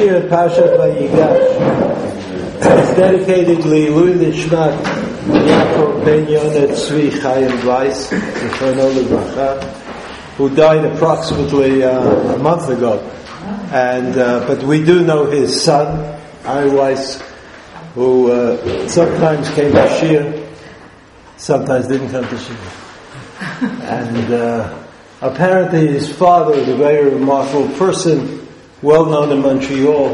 year Parshat Vayigash is dedicated Leilui Nishmat Yaakov Ben Yonah Tzvi Chaim Weiss, who died approximately uh, a month ago. And uh, but we do know his son, Ari Weiss, who uh, sometimes came to Shir, sometimes didn't come to Shir. And uh, apparently his father was a very remarkable person, well known in Montreal,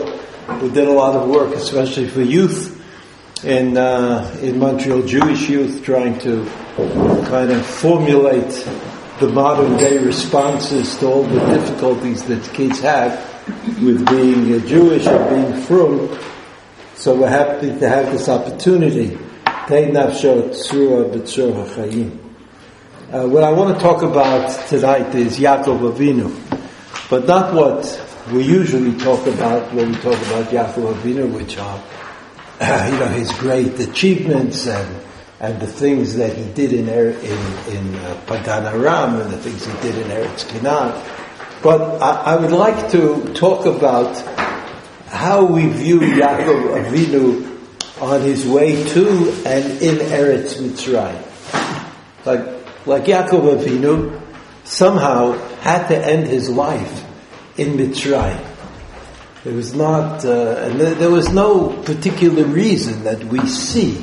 who did a lot of work, especially for youth in uh, in Montreal, Jewish youth, trying to kind of formulate the modern day responses to all the difficulties that kids have with being Jewish and being frum. So we're happy to have this opportunity. Uh, what I want to talk about tonight is Yaakov Avinu, but not what we usually talk about when we talk about Yaakov Avinu, which are, uh, you know, his great achievements and and the things that he did in er, in in uh, Padan Aram and the things he did in Eretz Canaan. But I, I would like to talk about how we view Yaakov Avinu on his way to and in Eretz Mitzrayim. Like like Yaakov Avinu, somehow had to end his life in Mitzrayim. It was not, uh, and there was no particular reason that we see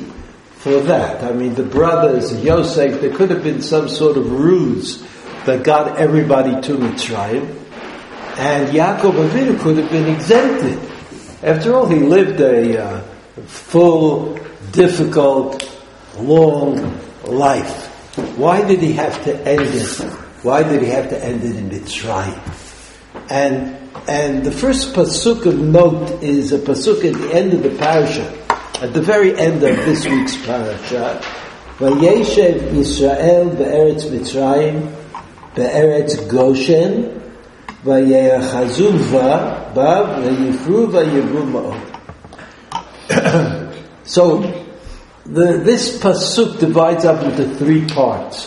for that. I mean, the brothers, Yosef, there could have been some sort of ruse that got everybody to Mitzrayim, and Yaakov Avinu could have been exempted. After all, he lived a uh, full, difficult, long life. Why did he have to end it? Why did he have to end it in Mitzrayim? And and the first pasuk of note is a pasuk at the end of the parasha, at the very end of this week's parasha. Vayeshev Yisrael be'eretz Mitzrayim be'eretz Goshen vayechazu va bav vayifru vayivru ma'od. So the, this pasuk divides up into three parts.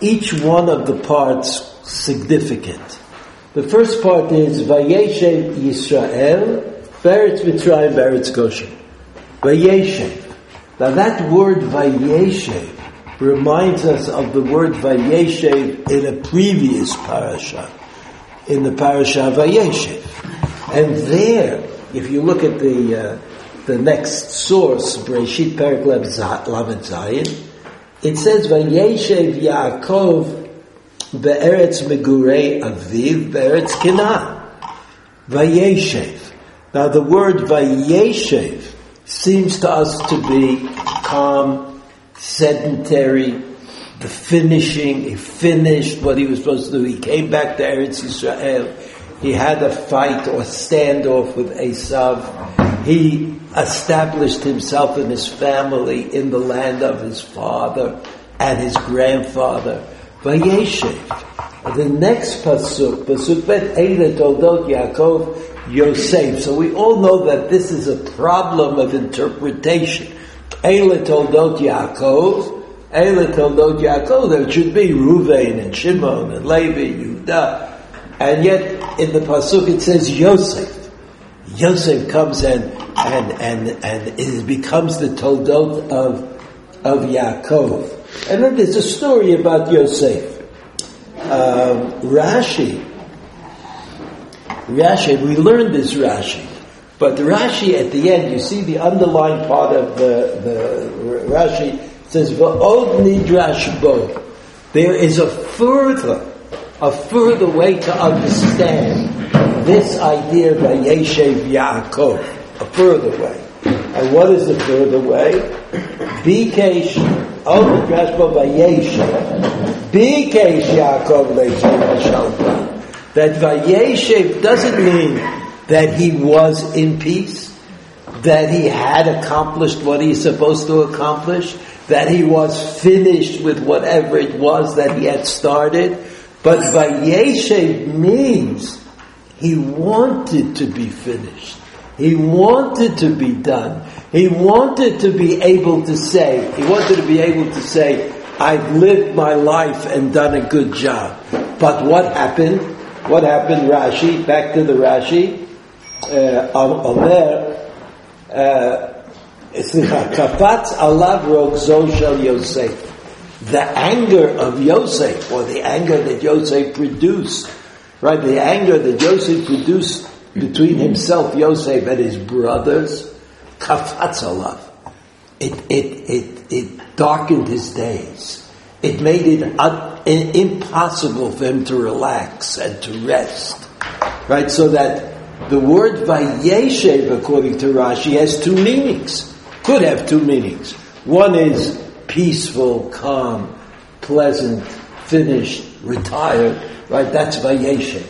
Each one of the parts significant. The first part is Vayeshev Yisrael, Beretz Mitzrayim, Beretz Goshen. Vayeshev. Now that word Vayeshev reminds us of the word Vayeshev in a previous parasha, in the parasha Vayeshev. And there, if you look at the uh, the next source, Breshit Perik Lamed Zayin, it says, Vayeshev Yaakov be'eretz megurei aviv be'eretz kinah. Vayeshev. Now the word Vayeshev seems to us to be calm, sedentary, the finishing, he finished what he was supposed to do. He came back to Eretz Yisrael. He had a fight or standoff with Esav. He established himself and his family in the land of his father and his grandfather. Vayeshev. The next pasuk, pasuk bet Eile Toldot Yaakov Yosef. So we all know that this is a problem of interpretation. Eile Toldot Yaakov, Eile Toldot Yaakov. There should be Ruvain and Shimon and Levi, Yehuda, and yet in the pasuk it says Yosef. Yosef comes and and and and it becomes the toldot of of Yaakov. And then there's a story about Yosef. Um, Rashi, Rashi, we learned this Rashi, but the Rashi at the end, you see the underlying part of the the Rashi says va'od nidrash bo. There is a further, a further way to understand this idea by Yeshev Yaakov, a further way. And what is the further way? Bikesh, oh, the Drashba by Yeshev. Bikesh Yaakov Leishev That Vayeshev doesn't mean that he was in peace, that he had accomplished what he's supposed to accomplish, that he was finished with whatever it was that he had started. But Vayeshev means he wanted to be finished. He wanted to be done. He wanted to be able to say, he wanted to be able to say, I've lived my life and done a good job. But what happened? What happened, Rashi? Back to the Rashi. Uh, Omer, uh, kafatz Kafat rogzo shel Yosef. The anger of Yosef, or the anger that Yosef produced, right? The anger that Yosef produced between himself, Yosef, and his brothers, kafatz alav. It, it, it, it darkened his days. It made it un- impossible for him to relax and to rest. Right? So that the word Vayeshev, according to Rashi, has two meanings. Could have two meanings. One is peaceful, calm, pleasant, finished, retired, right? That's Vayeshev.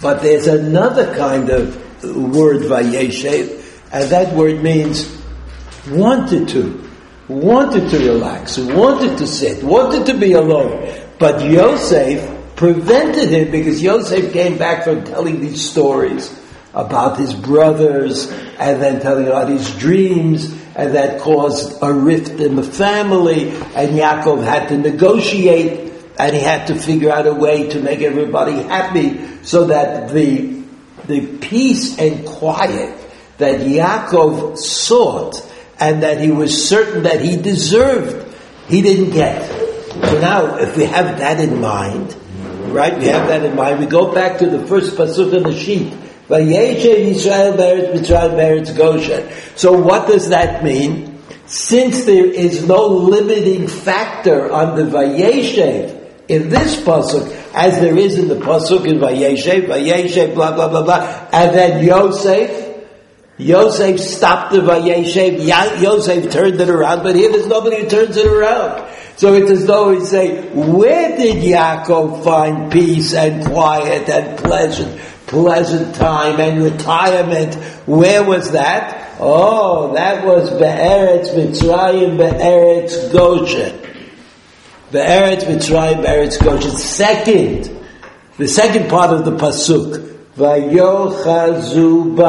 But there's another kind of word Vayeshev, and that word means wanted to, wanted to relax, wanted to sit, wanted to be alone. But Yosef prevented him because Yosef came back from telling these stories about his brothers and then telling about his dreams and that caused a rift in the family and Yaakov had to negotiate and he had to figure out a way to make everybody happy so that the, the peace and quiet that Yaakov sought and that he was certain that he deserved, he didn't get. So now, if we have that in mind, right, we have that in mind, we go back to the first pasuk in the sheet. Yisrael Beretz Mitzrayim Beretz Goshen. So what does that mean? Since there is no limiting factor on the Vayeshev in this pasuk, as there is in the pasuk in Vayeshev, Vayeshev, blah blah blah blah, and then Yosef, Yosef stopped the Vayeshev, Yosef turned it around, but here there's nobody who turns it around. So it's as though we say, where did Yaakov find peace and quiet and pleasant, pleasant time and retirement? Where was that? Oh, that was Be'eretz Mitzrayim, Be'eretz Goshen. Be'eretz Mitzrayim, Be'eretz Goshen. Second, the second part of the Pasuk, Vayochazuba.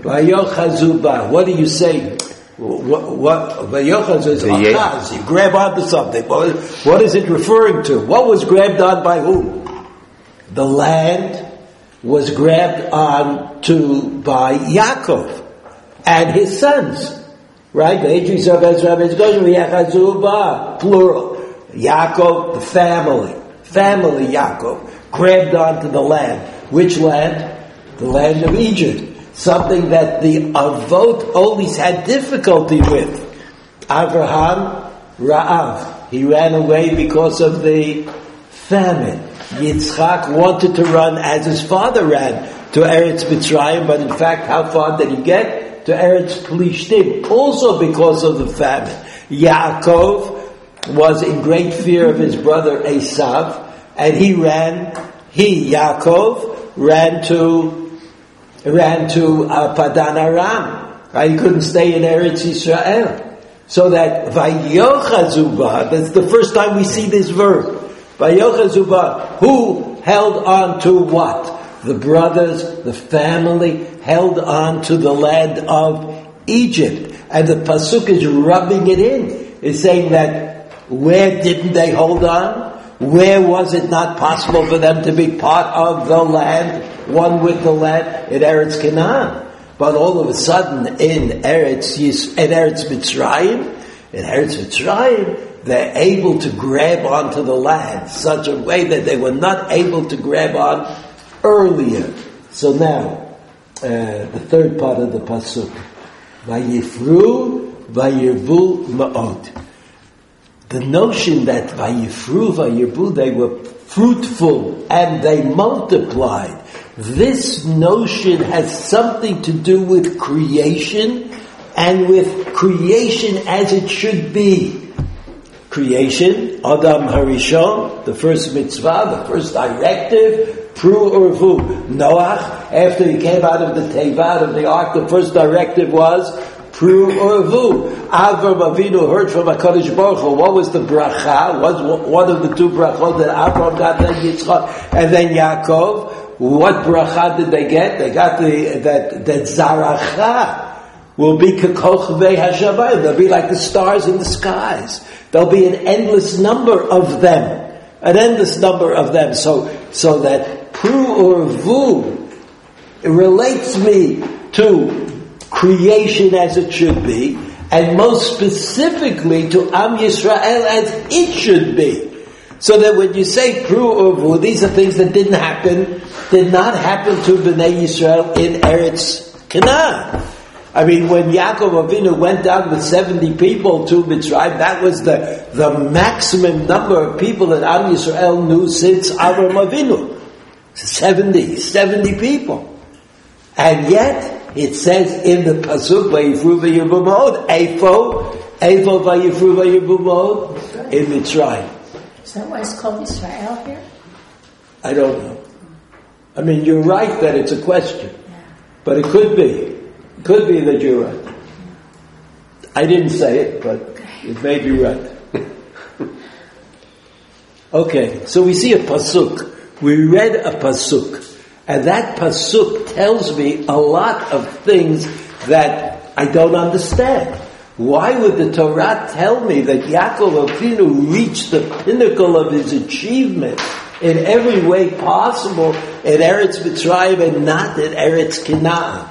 Vayochazuba. What do you say? What, what Vayochaz is achaz. You grab onto something. What, what is it referring to? What was grabbed on by whom? The land was grabbed on to by Yaakov and his sons. Right? Plural. Yaakov, the family. Family Yaakov. Grabbed onto the land. Which land? The land of Egypt. Something that the Avot always had difficulty with. Abraham, Ra'av. He ran away because of the famine. Yitzchak wanted to run as his father ran to Eretz Mitzrayim, but in fact, how far did he get? To Eretz Plishtim, also because of the famine. Yaakov was in great fear of his brother Esav, and he ran, he, Yaakov, ran to ran to uh, Padan Aram. Right? He couldn't stay in Eretz Yisrael. So that Vayochazuba, that's the first time we see this verb. Vayochazuba, who held on to what? The brothers, the family held on to the land of Egypt. And the Pasuk is rubbing it in. It's saying that where didn't they hold on? Where was it not possible for them to be part of the land, one with the land in Eretz Canaan? But all of a sudden, in Eretz Yis, in Eretz Mitzrayim, in Eretz Mitzrayim, they're able to grab onto the land such a way that they were not able to grab on earlier. So now, uh, the third part of the pasuk, Vayifru, Vayirvu Ma'ot the notion that Vayifru, Vayirbu, they were fruitful and they multiplied. This notion has something to do with creation and with creation as it should be. Creation, Adam Harishon, the first mitzvah, the first directive, Pru Urvu. Noach, after he came out of the Teva, out of the ark, the first directive was Pru Urvu. Avram Avinu heard from HaKadosh Baruch Hu. What was the bracha? Was one of the two brachot that Avram got, then Yitzchak, and then Yaakov. What bracha did they get? They got the, that, that Zaracha will be kakochvei hashamayim. They'll be like the stars in the skies. There'll be an endless number of them. An endless number of them. So, so that Pru or Urvu relates me to creation as it should be, and most specifically to Am Yisrael as it should be. So that when you say Pru Urvu, these are things that didn't happen, did not happen to Bnei Yisrael in Eretz Canaan. I mean, when Yaakov Avinu went down with 70 people to Mitzrayim, that was the, the maximum number of people that Am Yisrael knew since Avram Avinu. 70, 70 people. And yet, it says in the Pasuk, Vayifru v'yibumod, Eifo, Eifo v'yifru v'yibumod, in Mitzrayim. Is that why it's called Israel here? I don't know. I mean, you're right that it's a question, but it could be. Could be that you're right. I didn't say it, but it may be right. okay, so we see a pasuk. We read a pasuk, and that pasuk tells me a lot of things that I don't understand. Why would the Torah tell me that Yaakov Avinu reached the pinnacle of his achievement in every way possible in Eretz Mitzrayim and not in Eretz Canaan?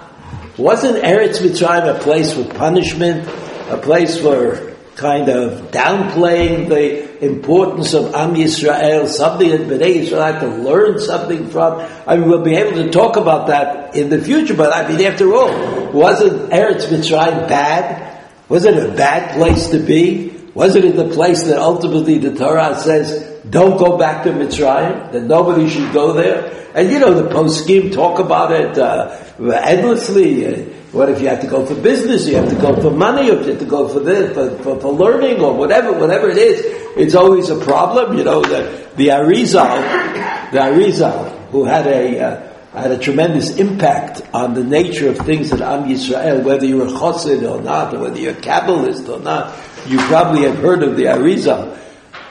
Wasn't Eretz Mitzrayim a place for punishment, a place for kind of downplaying the importance of Am Yisrael, something that Bnei Yisrael had to learn something from? I mean, we'll be able to talk about that in the future, but I mean, after all, wasn't Eretz Mitzrayim bad? Was it a bad place to be? Was it the place that ultimately the Torah says, don't go back to Mitzrayim, that nobody should go there? And you know, the poskim talk about it uh, endlessly. Uh, what if you have to go for business? You have to go for money, or you have to go for this, for, for, for learning, or whatever, whatever it is. It's always a problem. You know, the, the Arizal, the Arizal, who had a, uh, had a tremendous impact on the nature of things at Am Yisrael, whether you're a Chassid or not, or whether you're a Kabbalist or not. You probably have heard of the Arizal.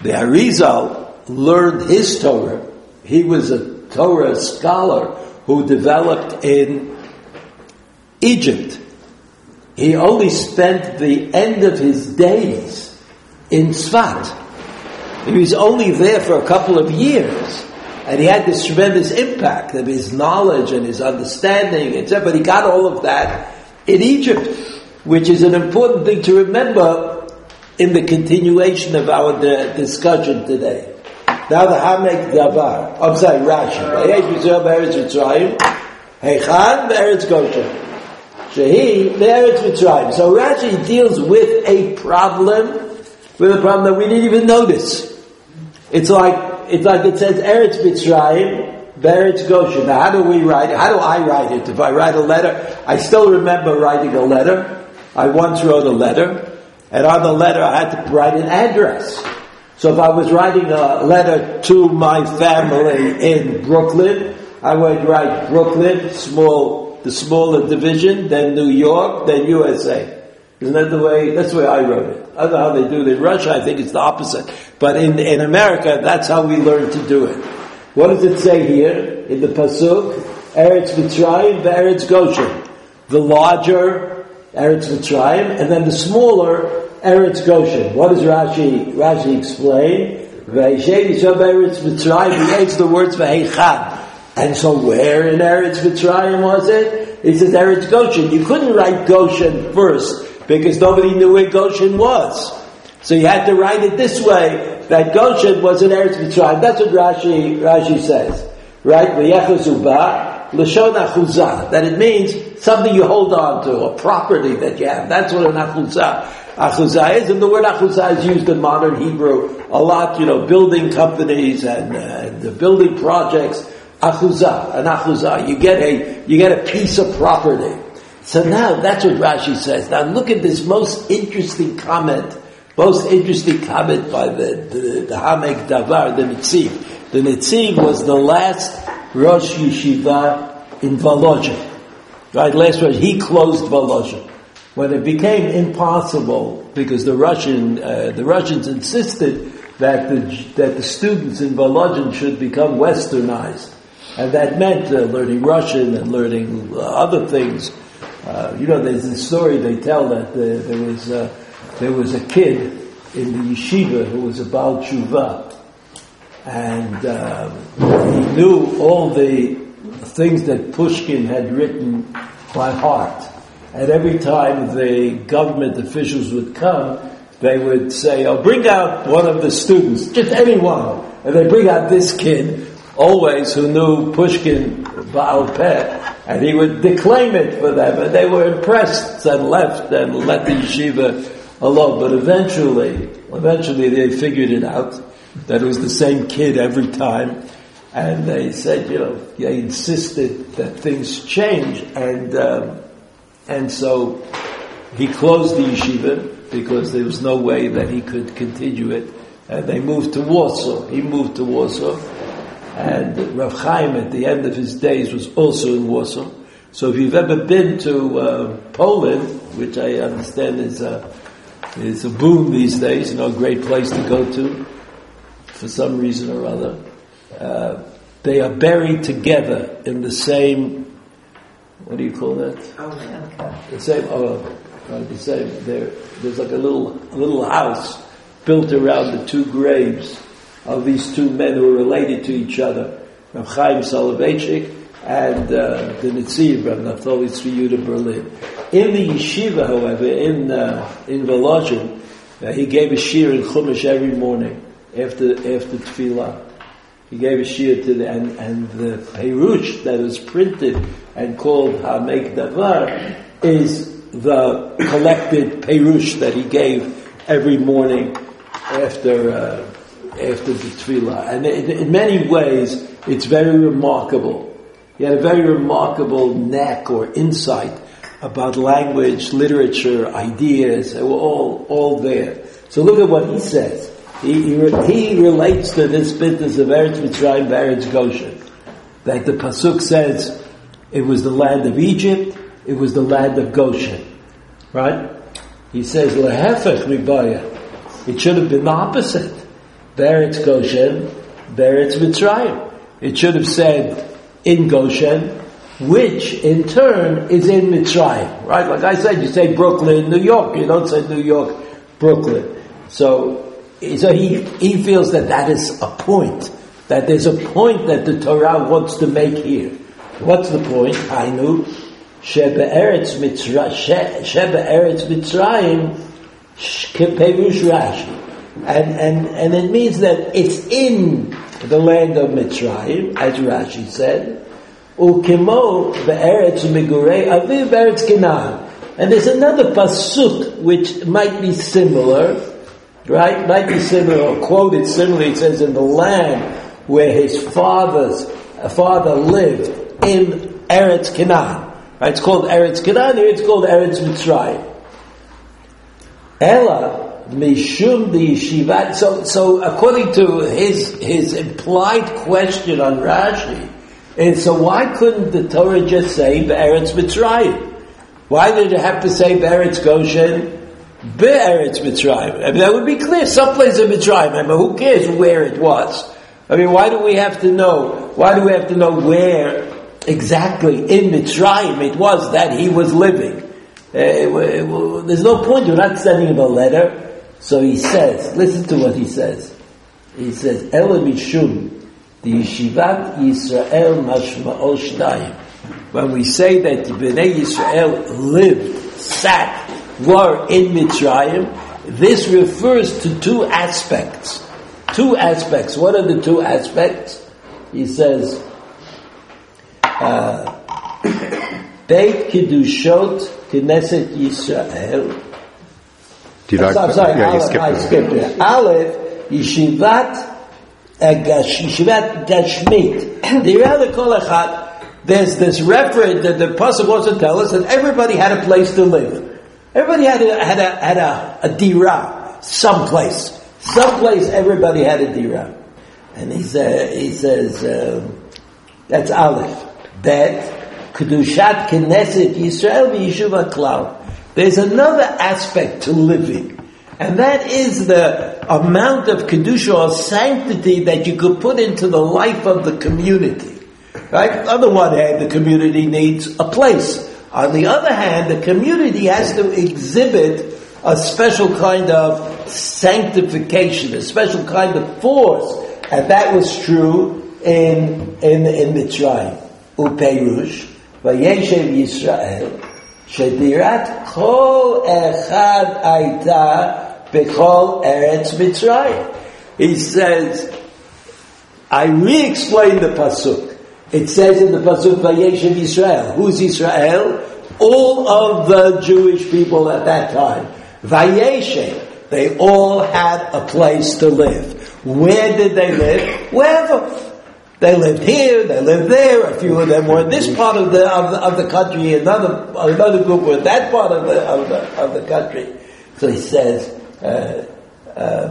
The Arizal learned his Torah. He was a Torah scholar who developed in Egypt. He only spent the end of his days in Sfat. He was only there for a couple of years. And he had this tremendous impact of his knowledge and his understanding, etc. But he got all of that in Egypt, which is an important thing to remember in the continuation of our discussion today. Now the Hamek Davar. I'm sorry, Rashi. Yisrael Be'eretz Mitzrayim. Heichan Be'eretz Goshen. Shehi Mitzrayim. So Rashi deals with a problem, with a problem that we didn't even notice. It's like, it's like it says Eretz Mitzrayim, Be'eretz Goshen. Now how do we write it? How do I write it? If I write a letter, I still remember writing a letter. I once wrote a letter, and on the letter I had to write an address. So if I was writing a letter to my family in Brooklyn, I would write Brooklyn, small, the smaller division, then New York, then USA. Isn't that the way, that's the way I wrote it. I don't know how they do it in Russia, I think it's the opposite. But in, in America, that's how we learn to do it. What does it say here in the Pasuk? Eretz Mitzrayim, Eretz Goshen. The larger Eretz Mitzrayim, and then the smaller Eretz Goshen. What does Rashi, Rashi explain? Yisrael Eretz Mitzrayim, he the words V'Heichad. And so where in Eretz Mitzrayim was it? It says Eretz Goshen. You couldn't write Goshen first, because nobody knew where Goshen was. So you had to write it this way, that Goshen was in Eretz Mitzrayim. That's what Rashi, Rashi says. Right? Lashon Achuzah. That it means something you hold on to, a property that you have. That's what an Achuzah achuzah is, and the word achuzah is used in modern Hebrew a lot, you know, building companies and, uh, and building projects. Achuzah, an achuzah. You get a, you get a piece of property. So now that's what Rashi says. Now look at this most interesting comment, most interesting comment by the, the, the Hamek Davar, the Nitziv. The Nitziv was the last Rosh Yeshiva in Volozhin. Right, last Rosh, he closed Volozhin when it became impossible because the Russian uh, the Russians insisted that the that the students in Volozhin should become westernized, and that meant uh, learning Russian and learning uh, other things. Uh, you know, there's a story they tell that there was uh, there was a kid in the yeshiva who was about tshuva, and um, he knew all the things that Pushkin had written by heart. And every time the government officials would come, they would say, oh, bring out one of the students, just anyone. And they bring out this kid, always who knew Pushkin Baal Peh, and he would declaim it for them, and they were impressed and left and let the yeshiva alone. But eventually, eventually they figured it out that it was the same kid every time, and they said, you know, they insisted that things change, and um, and so he closed the yeshiva because there was no way that he could continue it, and they moved to Warsaw. He moved to Warsaw and Rav Chaim at the end of his days was also in Warsaw. So if you've ever been to uh, Poland, which I understand is a, is a boom these days, you know, a great place to go to for some reason or other, uh, they are buried together in the same, what do you call that? Oh, the same, oh, the same, there, there's like a little, a little house built around the two graves of these two men who are related to each other, Rav Chaim Soloveitchik and uh, the Nitziv, Rav Naftali Tzvi Berlin. In the yeshiva, however, in uh, in Volozhin, uh, he gave a shiur in Chumash every morning after after tefillah. He gave a shiur to the and, and the perush that was printed and called Hamek Davar is the collected perush that he gave every morning after uh, after the tefillah. And in, in many ways, it's very remarkable. He had a very remarkable knack or insight about language, literature, ideas. They were all, all there. So look at what he says. He, he, he relates to this business of Eretz Mitzrayim, Eretz Goshen. That the Pasuk says it was the land of Egypt, it was the land of Goshen. Right? He says, Lehefech Ribaya. It should have been the opposite. Beretz Goshen, Beretz Mitzrayim. It should have said in Goshen, which in turn is in Mitzrayim. Right? Like I said, you say Brooklyn, New York. You don't say New York, Brooklyn. So, so he, he feels that that is a point. That there's a point that the Torah wants to make here. What's the point? Hainu, Shebe Eretz Mitzrayim, Shebe Eretz Mitzrayim, Rashi and, and, and it means that it's in the land of Mitzrayim, as Rashi said, Ukimo be'eretz migurei aviv. And there's another pasuk which might be similar, right? Might be similar or quoted similarly. It says, "In the land where his father's father lived in Eretz Canaan." Right? It's called Eretz Canaan. Here it's called Eretz Mitzrayim. Ella Mishum the. So, so according to his his implied question on Rashi, and so why couldn't the Torah just say Be'eretz Mitzrayim? Why did it have to say Be'eretz Goshen? Be'eretz Mitzrayim. I mean, that would be clear. Someplace in Mitzrayim. I mean, who cares where it was? I mean, why do we have to know? Why do we have to know where exactly in Mitzrayim it was that he was living? Uh, there's no point. You're not sending him a letter. So he says, listen to what he says. He says, Ela Mishum, the Yeshivat Yisrael Mashma'ol Shtayim. When we say that the Bnei Yisrael lived, sat, were in Mitzrayim, this refers to two aspects. Two aspects. What are the two aspects? He says, uh, Beit Kiddushot Knesset Yisrael did I, I'm sorry, yeah, Aleph, I skipped it. Aleph, Yeshivat, Yeshivat Gashmit. The other Kolachat, there's this reference that the Pasuk wants to tell us that everybody had a place to live. Everybody had a, had a, had a, a dira, someplace. Someplace everybody had a dira. And he, says, he says, um, that's Aleph. Bet, Kedushat Knesset Yisrael v'Yeshuva Klal. There's another aspect to living, and that is the amount of kedusha or sanctity that you could put into the life of the community. Right? On the one hand, the community needs a place. On the other hand, the community has to exhibit a special kind of sanctification, a special kind of force, and that was true in in in Mitzrayim. Upeirush, Vayeshev Yisrael, שדירת כל אחד הייתה בכל ארץ מצרים. He says, I re-explain the pasuk. It says in the pasuk, Vayeshev Israel. Who's Israel? All of the Jewish people at that time. Vayeshev. They all had a place to live. Where did they live? Wherever. They lived here, they lived there, a few of them were in this part of the, of the, of the country, another, another group were in that part of the, of the, of the country. So he says,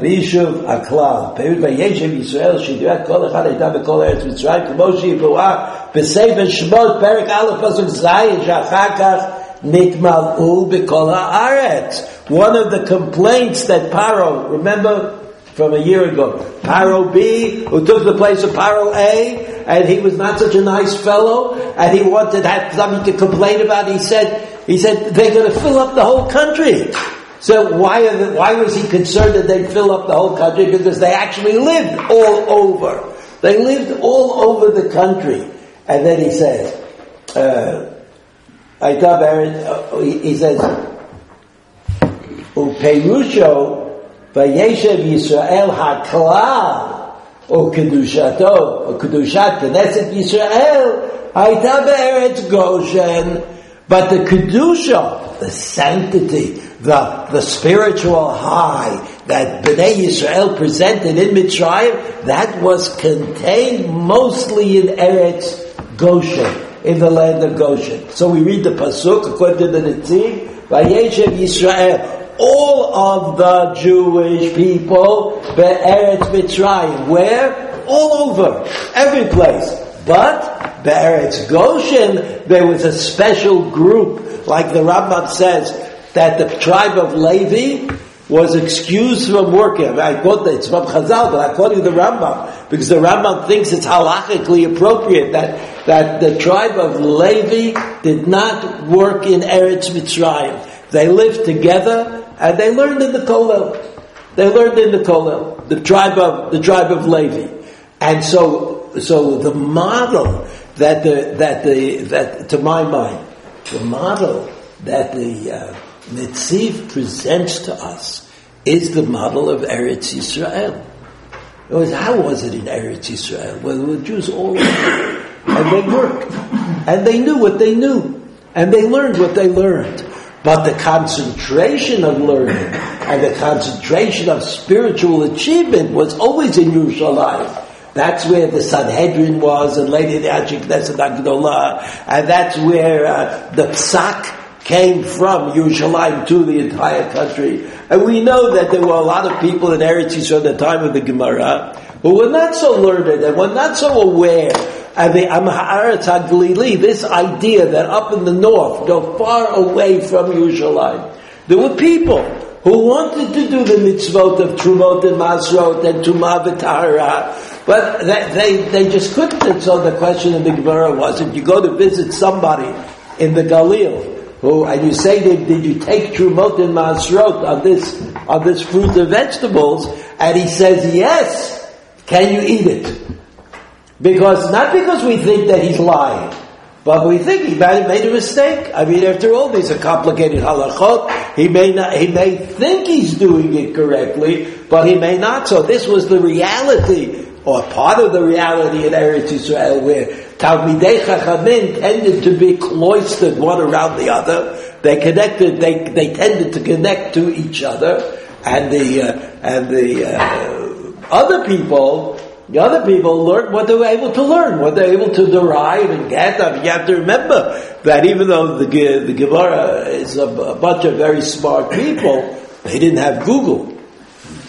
ביישוב הכלל, פירוט וישב ישראל שדירת כל אחד הייתה בכל ארץ מצרים, כמו שיבואה בספר שמות פרק א' פסוק ז', שאחר כך נתמלאו בכל הארץ. One of the complaints that Paro, remember from a year ago. Paro B, who took the place of Paro A, and he was not such a nice fellow, and he wanted have something to complain about. He said, he said, they're going to fill up the whole country. So why, the, why was he concerned that they'd fill up the whole country? Because they actually lived all over. They lived all over the country. And then he says, uh, uh he says, Perusho וישב ישראל הכלל, או קדושתו, או קדושת כנסת ישראל, הייתה בארץ גושן, but the kedusha, the sanctity, the, the spiritual high that Bnei Yisrael presented in Mitzrayim, that was contained mostly in Eretz Goshen, in the land of Goshen. So we read the pasuk according to the Netziv, Vayeshev Yisrael, all of the Jewish people, Be'eretz Mitzrayim. Where? All over. Every place. But Be'eretz Goshen, there was a special group, like the Rambam says, that the tribe of Levi was excused from working. I quote that it's from Chazal, but I quote you the Rambam because the Rambam thinks it's halachically appropriate that that the tribe of Levi did not work in Eretz Mitzrayim. They lived together and they learned in the Kollel. They learned in the Kollel, the tribe of the tribe of Levi, and so so the model that the that the that to my mind, the model that the uh, Netziv presents to us is the model of Eretz Yisrael. Was, how was it in Eretz Yisrael? Well, were Jews all and they worked, and they knew what they knew, and they learned what they learned. But the concentration of learning and the concentration of spiritual achievement was always in Yerushalayim. That's where the Sanhedrin was, and later the Anshe Knesset Agdolah, and that's where uh, the Psak came from Yerushalayim to the entire country. And we know that there were a lot of people in Eretz Yisrael at the time of the Gemara who were not so learned and were not so aware this idea that up in the north, go far away from Yerushalayim, there were people who wanted to do the mitzvot of Trumot and Masrot and Tumah V'Tahara, but they, they, they, just couldn't. And so the question in the Gemara was, if you go to visit somebody in the Galil, who, and you say, did, did you take Trumot and Masrot on this, on this fruit and vegetables? And he says, yes. Can you eat it? Because, not because we think that he's lying, but we think he might have made a mistake. I mean, after all, these are complicated halachot. He may not, he may think he's doing it correctly, but he may not. So this was the reality, or part of the reality in Eretz Israel, where Talmidei Chachamim tended to be cloistered one around the other. They connected, they, they tended to connect to each other, and the, uh, and the, uh, other people, the other people learned what they were able to learn, what they were able to derive and get. I mean, you have to remember that even though the, the Gemara is a, a bunch of very smart people, they didn't have Google.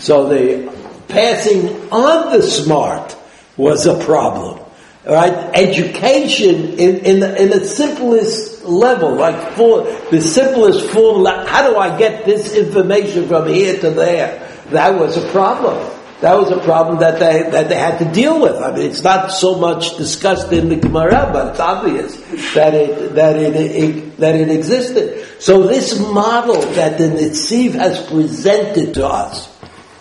So the passing on the smart was a problem. Right? Education in, in, the, in the simplest level, like for the simplest form, how do I get this information from here to there? That was a problem that was a problem that they that they had to deal with. I mean, it's not so much discussed in the Gemara, but it's obvious that it that it, it that it existed. So this model that the Netziv has presented to us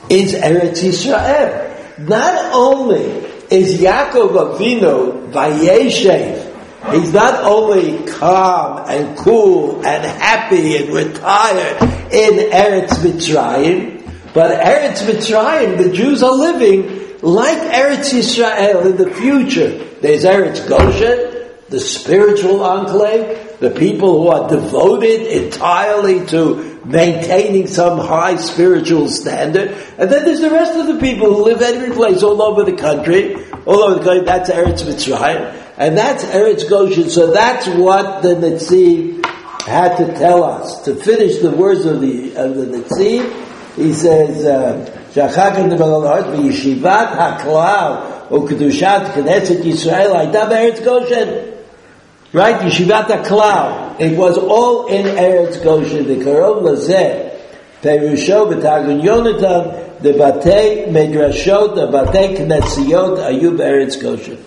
is Eretz Yisrael. Not only is Yaakov Avinu Vayeshev He's not only calm and cool and happy and retired in Eretz Mitzrayim, but Eretz Mitzrayim, the Jews are living like Eretz Yisrael in the future. There's Eretz Goshen, the spiritual enclave, the people who are devoted entirely to maintaining some high spiritual standard. And then there's the rest of the people who live every place all over the country, all over the country. That's Eretz Mitzrayim. And that's Eretz Goshen. So that's what the Netziv had to tell us. To finish the words of the, of the Netziv, he says, שאחר נבלות בישיבת הכלל וקדושת כנסת ישראל הייתה בארץ גושן. Right? Yeshivat HaKlal. It was all in Eretz Goshen. The Karov Lazeh, Perusho B'Targun Yonatan, the Batei Medrashot, the Batei Knetziot, Ayub Eretz Goshen.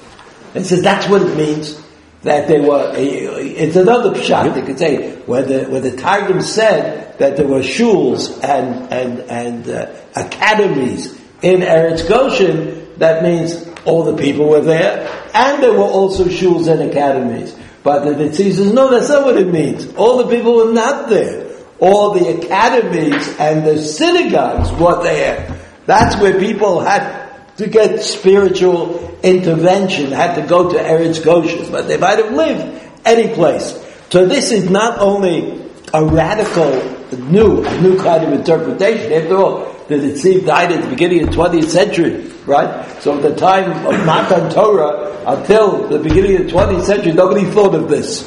He says that's what it means that they were. It's another pshat. They could say where the where the Targum said that there were shuls and and and uh, academies in Eretz Goshen. That means all the people were there, and there were also shuls and academies. But the Netziv says no, that's not what it means. All the people were not there. All the academies and the synagogues were there. That's where people had to get spiritual intervention, had to go to Eretz Goshen, but they might have lived any place. So this is not only a radical, new, a new kind of interpretation. After all, the Netziv died at the beginning of the 20th century, right? So at the time of Matan Torah until the beginning of the 20th century, nobody thought of this.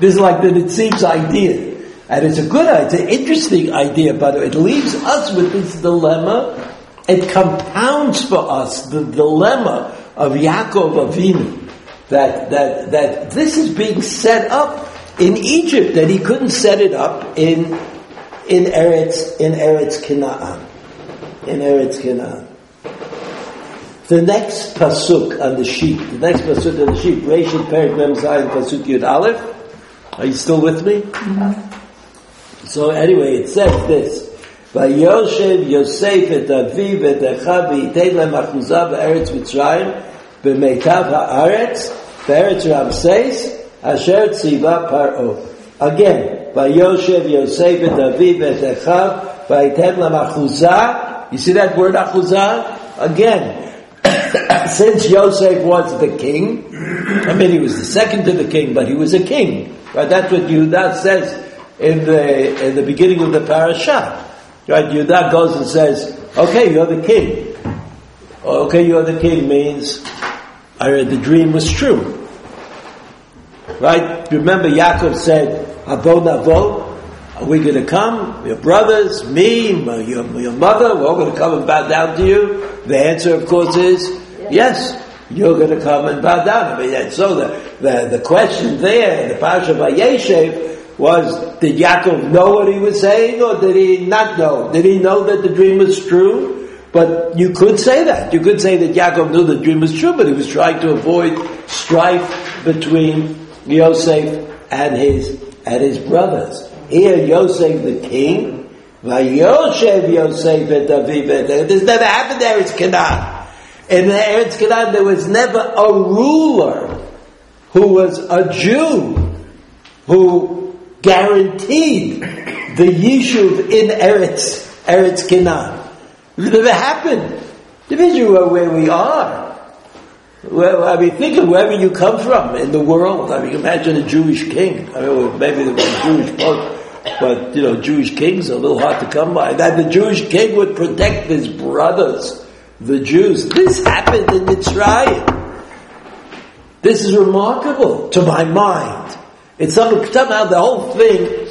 This is like the Netziv's idea. And it's a good idea, it's an interesting idea, but it leaves us with this dilemma it compounds for us the dilemma of Yaakov Avinu that, that, that this is being set up in Egypt, that he couldn't set it up in, in Eretz in Eretz Canaan, in Eretz Canaan. The next pasuk on the sheet, the next pasuk on the sheet, Rachel Perik Mem Zayin Pasuk Yud Aleph. Are you still with me? Mm-hmm. So anyway, it says this. Vayoshev Yosef et Avi et Echav v'yitein lem achuzah b'eretz Mitzrayim Eretz ha'aretz b'eretz says asher tziva paro. Again, Vayoshev Yosef et Aviv et Echav, Vayiten Lamachuzah. You see that word Achuzah? Again, since Yosef was the king, I mean he was the second to the king, but he was a king. Right? That's what Yudah says in the in the beginning of the parasha. Right? Yudah goes and says, "Okay, you're the king." Okay, you're the king means I read the dream was true. Right? Remember, Yaakov said, Avo Navo, are we going to come? Your brothers, me, my, your, your mother, we're all going to come and bow down to you? The answer, of course, is yes. You're going to come and bow down. I mean, so the, the, the question there, the Pasha Vayeshev, was, did Yaakov know what he was saying or did he not know? Did he know that the dream was true? But you could say that. You could say that Yaakov knew the dream was true, but he was trying to avoid strife between Yosef and his, and his brothers. Here, Yosef the king, Vayoshev Yosef et Aviv This never happened there, it's Canaan. In the Eretz Canaan, there was never a ruler who was a Jew who guaranteed the Yishuv in Eretz, Eretz Canaan. It never happened. Depends where we are. Well, I mean, think of wherever you come from in the world. I mean, imagine a Jewish king. I mean, maybe there was a Jewish pope, but you know, Jewish kings are a little hard to come by. That the Jewish king would protect his brothers, the Jews. This happened in Mitzrayim. This is remarkable to my mind. It's somehow the whole thing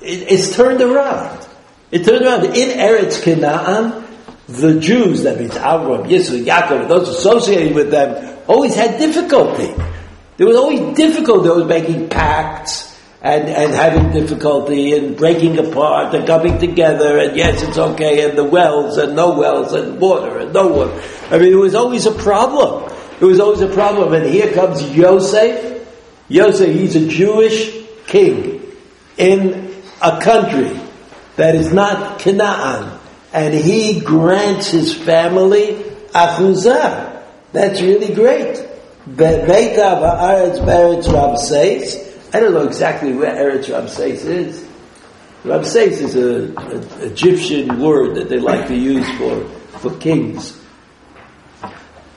is turned around. It turned around. In Eretz Canaan, the Jews, that means Avraham, Yisro, Yaakov, those associated with them, always had difficulty. There was always difficulty. They were making pacts and, and having difficulty and breaking apart and coming together and yes, it's okay, and the wells and no wells and water and no water. I mean, it was always a problem. It was always a problem. And here comes Yosef, Yosef, he's a Jewish king in a country that is not Canaan, and he grants his family achuzah. That's really great. Be'meitav ha'aretz be'eretz Ramses. I don't know exactly where Eretz Ramses is. Ramses is an Egyptian word that they like to use for, for kings.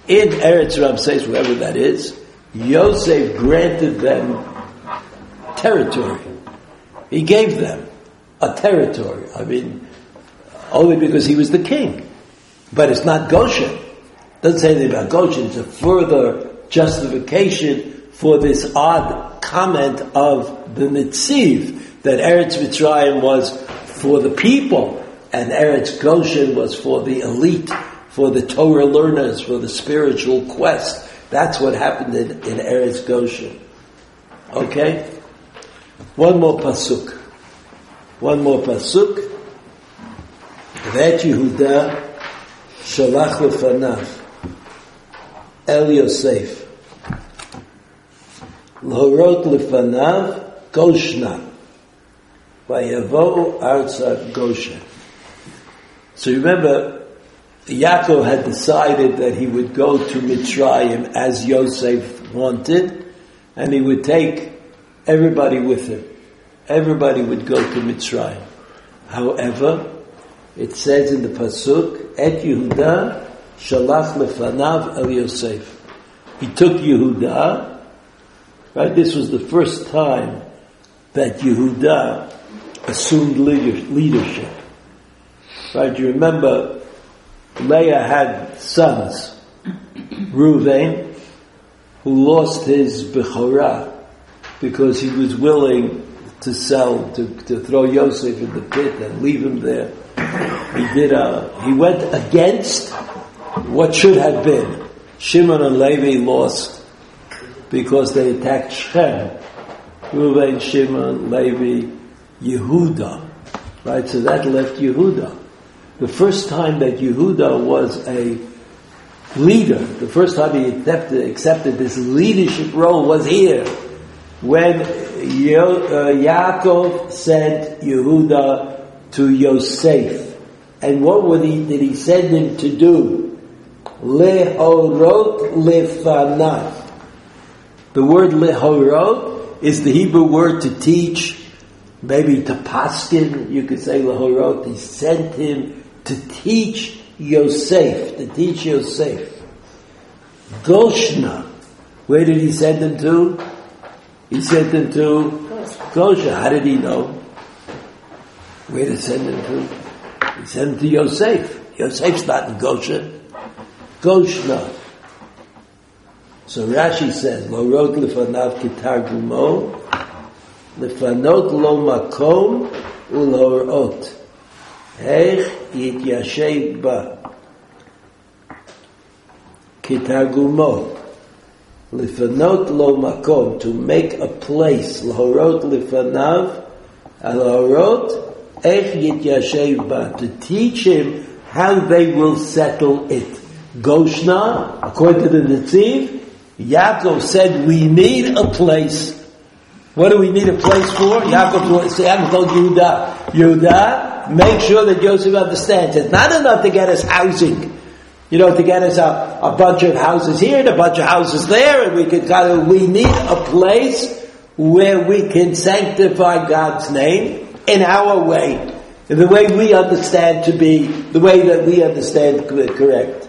In Eretz Ramses, wherever that is, Yosef granted them territory. He gave them a territory. I mean, only because he was the king. But it's not Goshen. Doesn't say anything about Goshen. It's a further justification for this odd comment of the Netziv that Eretz Mitzrayim was for the people and Eretz Goshen was for the elite, for the Torah learners, for the spiritual quest. That's what happened in, in Eretz Goshen. Okay? One more pasuk. One more pasuk. Vet Yehuda shalach lefanav el Yosef. L'horot lefanav Goshna. Vayavo arza Goshen. So remember, Yaakov had decided that he would go to Mitzrayim as Yosef wanted, and he would take everybody with him. Everybody would go to Mitzrayim. However, it says in the pasuk, "Et Yehuda shalach lefanav el Yosef." He took Yehuda. Right. This was the first time that Yehuda assumed leadership. Right. You remember, Leah had sons, Ruvain, who lost his bechorah because he was willing to sell, to, to throw Yosef in the pit and leave him there. He did a, he went against what should have been. Shimon and Levi lost because they attacked Shechem. Reuven, Shimon, Levi, Yehuda. Right, so that left Yehuda. The first time that Yehuda was a leader, the first time he accepted, accepted this leadership role was here when uh, Yaakov sent Yehuda to Yosef. And what he, did he send him to do? Lehorot lefanav. The word lehorot is the Hebrew word to teach, maybe to paskin, you could say lehorot. He sent him to teach Yosef, to teach Yosef. Goshna, where did he send him to? He sent him to Goshen. How did he know? Where to send him to? He sent him to Yosef. Yosef's not in Goshen. Goshna. So Rashi says, Lo wrote lefanav kitargumo, lefanot lo makom ulorot. Hech yityashev ba. Kitargumo. Lifanot lo makom, to make a place, lahorot lifanav, lahorot ech yityashev ba, to teach him how they will settle it. Goshna, according to the Netziv, Yaakov said, we need a place. What do we need a place for? Yaakov said, told Yehuda, Yehuda, make sure that Joseph understands. It's not enough to get us housing you know, to get us a, a bunch of houses here and a bunch of houses there, and we can kind of, we need a place where we can sanctify God's name in our way, in the way we understand to be, the way that we understand correct.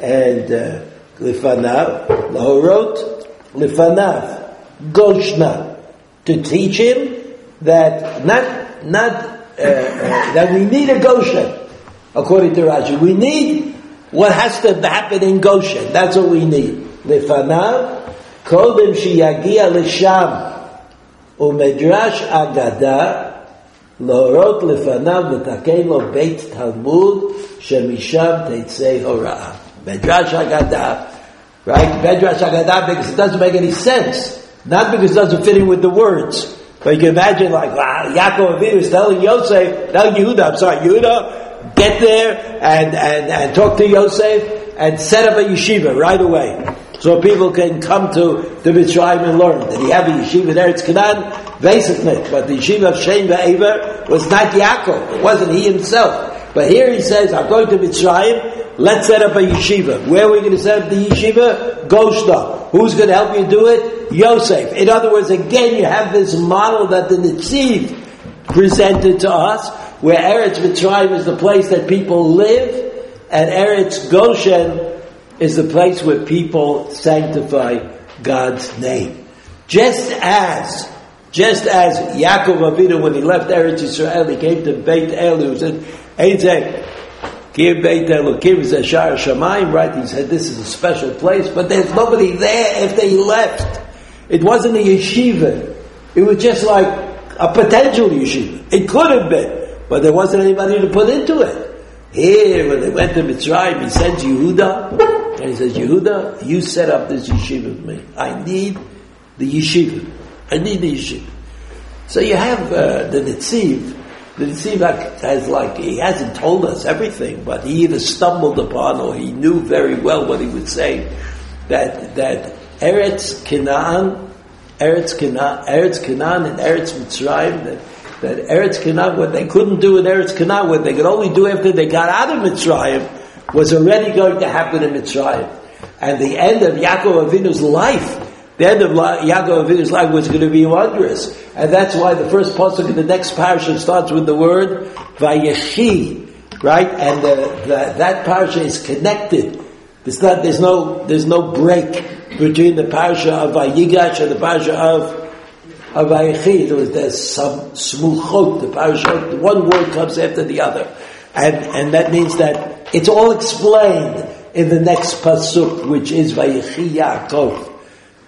And, uh, lifanav, lahorot, lifanav, goshna, to teach him that not, not, uh, uh, that we need a Goshen, according to Rashi. We need what has to happen in Goshen? That's what we need. Lefanav, kodem shiyagia l'sham, umedrash agada, להורות לפניו לתקן לו בית תלמוד שמשם תצא הוראה. Medrash Agada, right? Medrash Agada because it doesn't make any sense. Not because it doesn't fit in with the words. But you can imagine like, wow, Yaakov Avinu is telling Yosef, telling Yehuda, I'm sorry, Yehuda, get there and, and, and talk to Yosef and set up a yeshiva right away. So people can come to the Mitzrayim and learn. Did he have a yeshiva there? It's Canaan? Basically. But the yeshiva of Shem Ve'ever was not Yaakov. It wasn't he himself. But here he says, I'm going to Mitzrayim, let's set up a yeshiva. Where are we going to set up the yeshiva? Goshna. Who's going to help you do it? Yosef. In other words, again, you have this model that the Netziv presented to us, where Eretz Mitzrayim is the place that people live, and Eretz Goshen is the place where people sanctify God's name. Just as, just as Yaakov Avinu, when he left Eretz Yisrael, he came to Beit El, he said, Give Beit Elokim is a Shar Shamayim, right? He said this is a special place, but there's nobody there if they left. It wasn't a yeshiva. It was just like a potential yeshiva. It could have been, but there wasn't anybody to put into it. Here, when they went to Mitzrayim, he sends Yehuda, and he says, Yehuda, you set up this yeshiva for me. I need the yeshiva. I need the yeshiva. So you have uh, the Netziv, the Tzivak has like, he hasn't told us everything, but he either stumbled upon or he knew very well what he would say, that, that Eretz Canaan, Eretz Canaan, Eretz Canaan and Eretz Mitzrayim, that, that Eretz Canaan, what they couldn't do in Eretz Canaan, what they could only do after they got out of Mitzrayim, was already going to happen in Mitzrayim. And the end of Yaakov Avinu's life the end of Yaakov Avinu's life was going to be wondrous. And that's why the first pasuk in the next parasha starts with the word Vayechi, right? And the, the, that parasha is connected. It's not, there's no, there's no break between the parasha of Vayigash and the parasha of, Vayechi. Was, there's some smuchot, the parasha, one word comes after the other. And, and that means that it's all explained in the next pasuk, which is Vayechi Yaakov.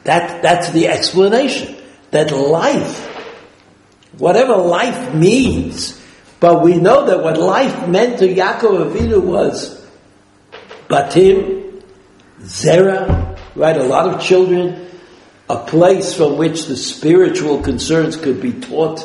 That, that's the explanation. That life, whatever life means, but we know that what life meant to Yaakov Avinu was Batim, Zera, right? A lot of children, a place from which the spiritual concerns could be taught,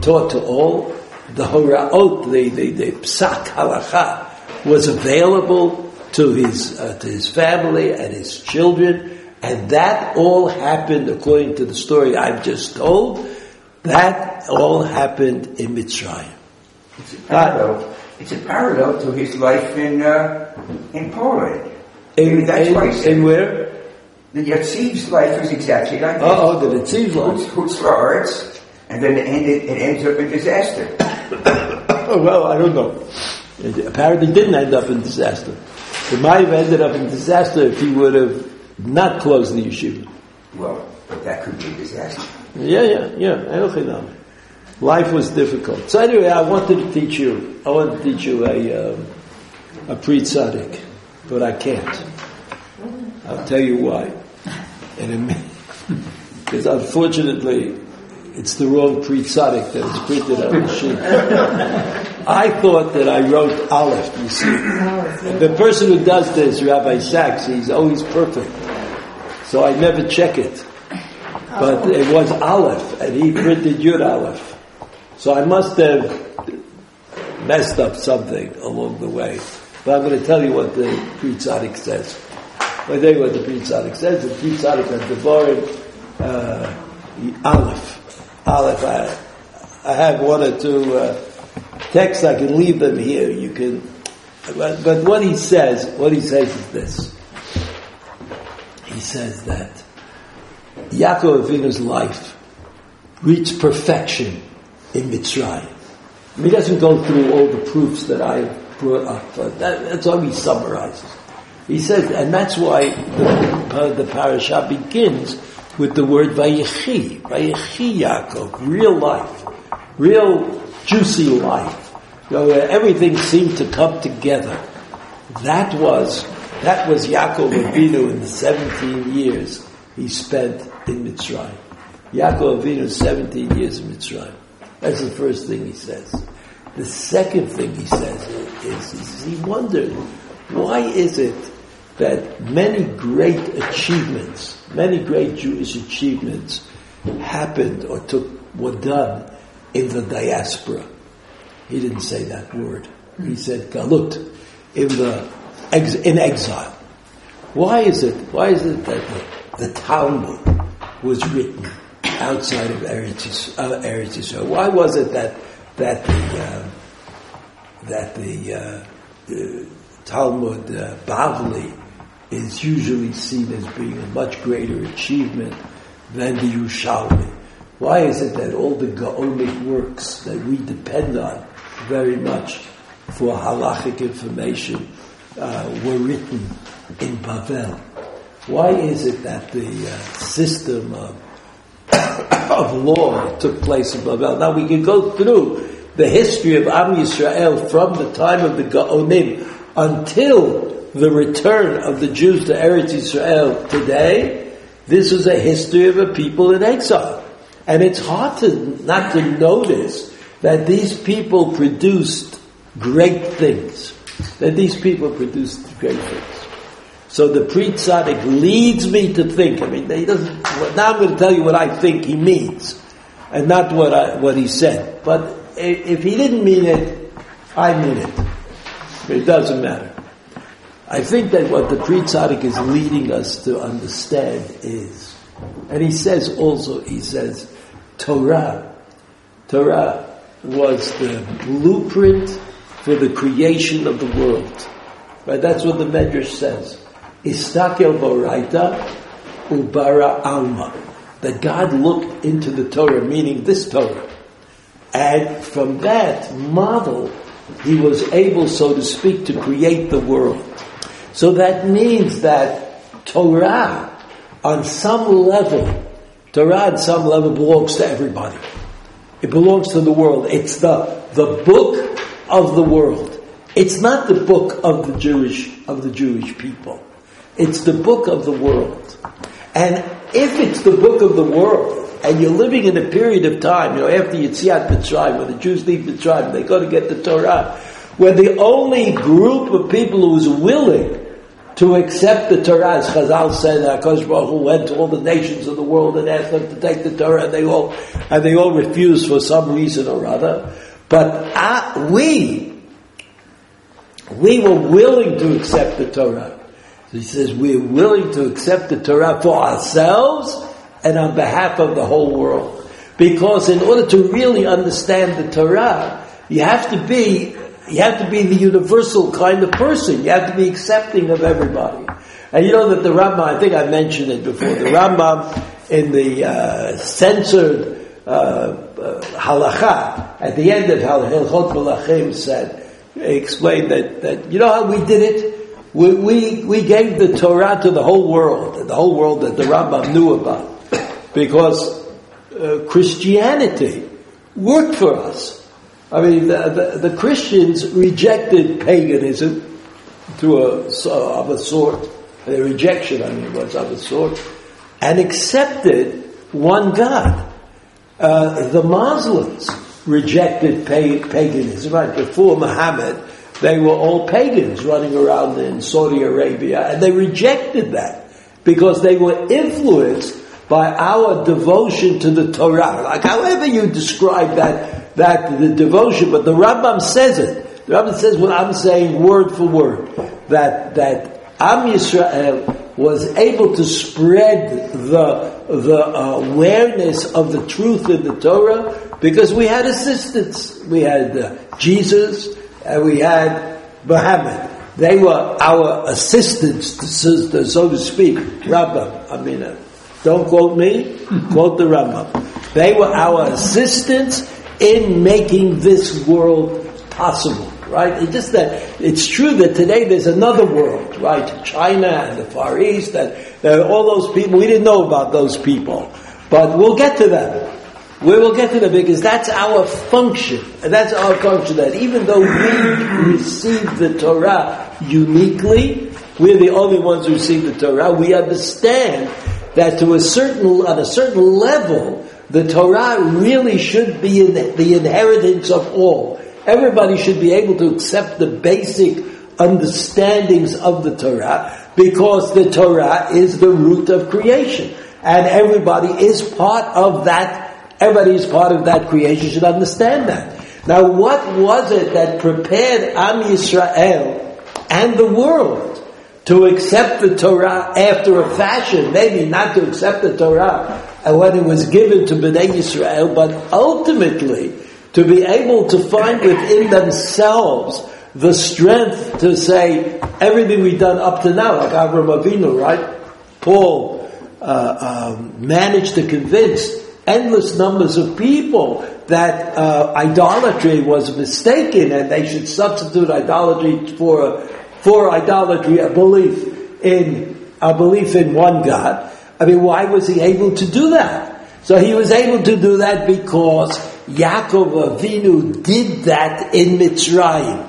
taught to all. The Horaot, the, the, the Psak Halacha, was available to his, uh, to his family and his children. And that all happened, according to the story I've just told, that all happened in Mitzrayim. It's a parallel. It's a parallel to his life in uh, in Poland. In, that's in, why in where? The Netziv's life is exactly like this. Oh, the Netziv's life. Hutzlar and then it, ended, it ends up in disaster. well, I don't know. It apparently didn't end up in disaster. It might have ended up in disaster if he would have not closed the yeshiva. Well, but that could be a disaster. Yeah, yeah, yeah. I don't know. Life was difficult. So anyway, I wanted to teach you. I wanted to teach you a um, a Pri Tzaddik, but I can't. I'll tell you why. And because unfortunately, it's the wrong Pri Tzaddik that is printed on the sheet. I thought that I wrote Aleph, you see. The person who does this, Rabbi Sachs, he's always perfect. So I never check it. But it was Aleph, and he printed Yud Aleph. So I must have messed up something along the way. But I'm going to tell you what the Tzaddik says. I'll tell you what the Tzaddik says. The Pri Tzaddik on Devarim, uh, Aleph. Aleph. I, I have one or two uh, texts. I can leave them here. You can, but, but what he says, what he says is this he says that Yaakov Avinu's life reached perfection in Mitzrayim. He doesn't go through all the proofs that I brought up, that, that's how he summarizes. He says, and that's why the, the parasha begins with the word Vayechi, Vayechi Yaakov, real life, real juicy life, you know, where everything seemed to come together. That was that was Yaakov Avinu in the 17 years he spent in Mitzrayim. Yaakov Avinu, 17 years in Mitzrayim. That's the first thing he says. The second thing he says is, is he wondered, why is it that many great achievements, many great Jewish achievements happened or took, were done in the diaspora? He didn't say that word. He said galut, in the ex- in exile. Why is it? Why is it that the, the Talmud was written outside of Eretz, uh, Eretz Yisrael? Why was it that that the uh, that the, uh, the Talmud uh, Bavli is usually seen as being a much greater achievement than the Yerushalmi. Why is it that all the Gaonic works that we depend on very much for halachic information uh, were written in Bavel? Why is it that the uh, system of, of law took place in Bavel? Now we can go through the history of Am Yisrael from the time of the Gaonim until the return of the Jews to Eretz Israel today. This is a history of a people in exile. And it's hard to not to notice that these people produced great things. That these people produced great things. So the Pri Tzaddik leads me to think. I mean, he doesn't. Now I'm going to tell you what I think he means, and not what I, what he said. But if he didn't mean it, I mean it. It doesn't matter. I think that what the Pri Tzaddik is leading us to understand is, and he says also, he says, Torah. Torah was the blueprint for the creation of the world. Right? That's what the Medrash says. Istakel Boraita Ubara Alma. That God looked into the Torah, meaning this Torah. And from that model, he was able, so to speak, to create the world. So that means that Torah, on some level, Torah on some level belongs to everybody. It belongs to the world. It's the, the book of the world. It's not the book of the Jewish, of the Jewish people. It's the book of the world. And if it's the book of the world, and you're living in a period of time, you know, after Yitziat Mitzrayim, when the Jews leave Mitzrayim, they go to get the Torah, where the only group of people who's willing to accept the Torah, as Chazal said, Hakadosh Baruch Hu went to all the nations of the world and asked them to take the Torah, and they all and they all refused for some reason or other. But uh, we, we were willing to accept the Torah. So he says we're willing to accept the Torah for ourselves and on behalf of the whole world. Because in order to really understand the Torah, you have to be you have to be the universal kind of person. You have to be accepting of everybody. And you know that the Rambam, I think I mentioned it before, the Rambam in the uh, censored uh, uh, halacha, at the end of Hilchot Malachim said, explained that, that, you know how we did it? We, we, we gave the Torah to the whole world, the whole world that the Rambam knew about. Because uh, Christianity worked for us. I mean, the, the, the Christians rejected paganism to a, of a sort. The rejection, I mean, was of a sort, and accepted one God. Uh, the Muslims rejected paganism. Right before Muhammad, they were all pagans running around in Saudi Arabia, and they rejected that because they were influenced by our devotion to the Torah. Like however you describe that that the devotion, but the Rambam says it. The Rambam says what I'm saying word for word. That, that Am Yisrael was able to spread the, the awareness of the truth in the Torah because we had assistance. We had uh, Jesus and we had Muhammad. They were our assistants, so to speak. Rambam, I mean, uh, don't quote me, quote the Rambam. They were our assistants in making this world possible, right? It's just that it's true that today there's another world, right? China and the Far East, and all those people. We didn't know about those people, but we'll get to them. We will get to them because that's our function. And that's our function that even though we receive the Torah uniquely, we're the only ones who receive the Torah, we understand that to a certain, on a certain level, the Torah really should be the inheritance of all. Everybody should be able to accept the basic understandings of the Torah because the Torah is the root of creation. And everybody is part of that, everybody is part of that creation should understand that. Now what was it that prepared Am Yisrael and the world to accept the Torah after a fashion, maybe not to accept the Torah when it was given to Bnei Yisrael, but ultimately to be able to find within themselves the strength to say everything we've done up to now, like Avram Avinu, right? Paul uh, um, managed to convince endless numbers of people that uh, idolatry was mistaken and they should substitute idolatry for for idolatry a belief in a belief in one God. I mean, why was he able to do that? So he was able to do that because Yaakov Avinu did that in Mitzrayim.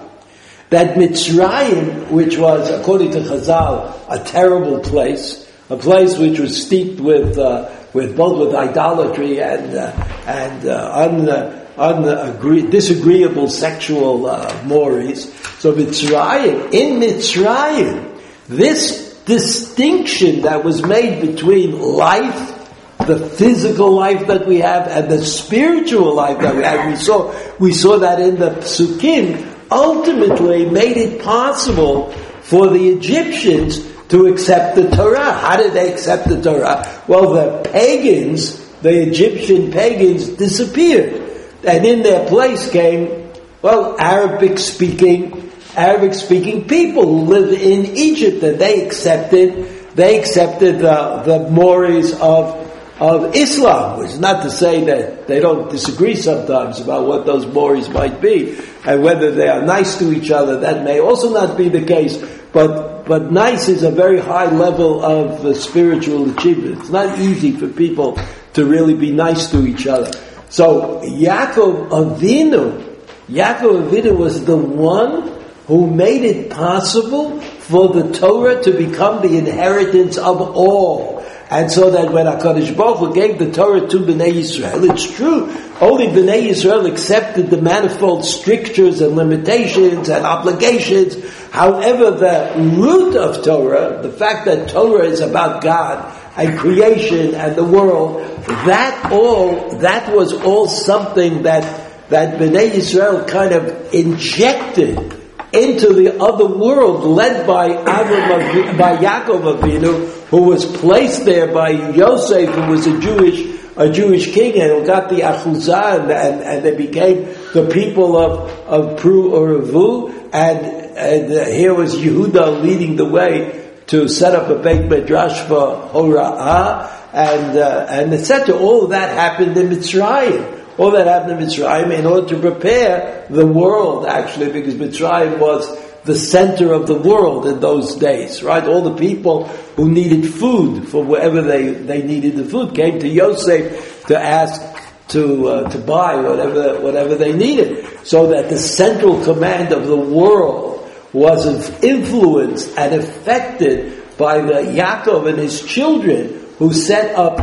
That Mitzrayim, which was, according to Chazal, a terrible place, a place which was steeped with uh, with both with idolatry and uh, and uh, un, uh, disagreeable sexual uh, mores. So Mitzrayim, in Mitzrayim, this distinction that was made between life, the physical life that we have, and the spiritual life that we have, we saw we saw that in the Psukim, ultimately made it possible for the Egyptians to accept the Torah. How did they accept the Torah? Well, the pagans, the Egyptian pagans disappeared. And in their place came, well, Arabic speaking, Arabic speaking people who lived in Egypt and they accepted, they accepted the, the mores of of Islam, which is not to say that they don't disagree sometimes about what those mores might be and whether they are nice to each other. That may also not be the case, but but nice is a very high level of spiritual achievement. It's not easy for people to really be nice to each other. So Yaakov Avinu, Yaakov Avinu was the one who made it possible for the Torah to become the inheritance of all. And so that when HaKadosh Baruch Hu gave the Torah to Bnei Yisrael, it's true, only Bnei Yisrael accepted the manifold strictures and limitations and obligations. However, the root of Torah, the fact that Torah is about God and creation and the world, that all, that was all something that, that Bnei Yisrael kind of injected into the other world led by Avram, by Yaakov Avinu, who was placed there by Yosef, who was a Jewish a Jewish king, and who got the Achuzah, and, and, and, they became the people of of Pru Uravu, and, and uh, here was Yehuda leading the way to set up a Beit Midrash for Hora'ah, and uh, and etc. All that happened in Mitzrayim. All that happened in Mitzrayim in order to prepare the world, actually, because Mitzrayim was the center of the world in those days, right? All the people who needed food for wherever they, they needed the food came to Yosef to ask to uh, to buy whatever whatever they needed, so that the central command of the world was influenced and affected by the Yaakov and his children who set up.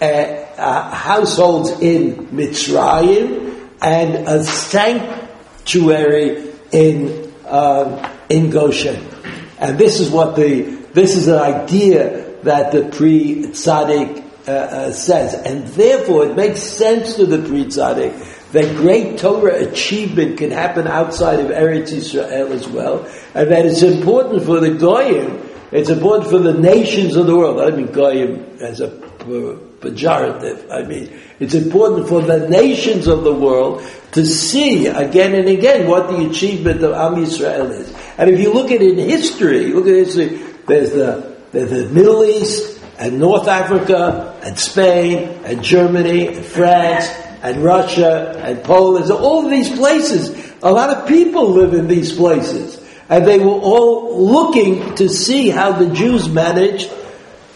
Uh, uh, households in Mitzrayim and a sanctuary in uh, in Goshen. And this is what the this is an idea that the Pri Tzaddik uh, uh, says, and therefore it makes sense to the Pri Tzaddik that great Torah achievement can happen outside of Eretz Israel as well, and that it's important for the goyim. It's important for the nations of the world. I mean goyim as a pejorative. I mean, it's important for the nations of the world to see again and again what the achievement of Am Yisrael is. And if you look at it in history, look at history, there's the, there's the Middle East and North Africa and Spain and Germany and France and Russia and Poland, all these places. A lot of people live in these places. And they were all looking to see how the Jews managed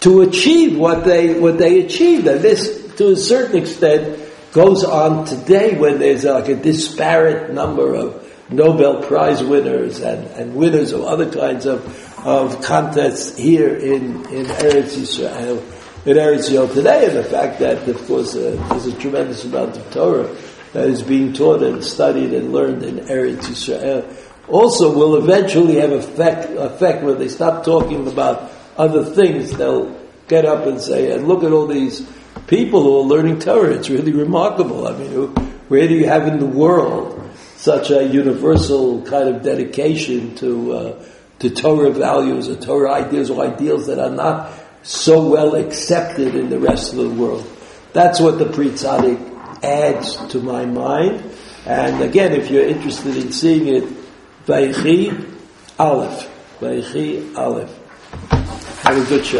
to achieve what they what they achieved. And this, to a certain extent, goes on today when there's like a disparate number of Nobel Prize winners and, and winners of other kinds of, of contests here in, in Eretz Yisrael, in Eretz Yisrael today, and the fact that, of course, uh, there's a tremendous amount of Torah that is being taught and studied and learned in Eretz Yisrael also will eventually have effect, effect when they stop talking about other things, they'll get up and say, and look at all these people who are learning Torah. It's really remarkable. I mean, where do you have in the world such a universal kind of dedication to uh, to Torah values or Torah ideas or ideals that are not so well accepted in the rest of the world? That's what the Pri Tzaddik adds to my mind. And again, if you're interested in seeing it Vayechi Aleph. Vayechi Aleph. Have a good shot.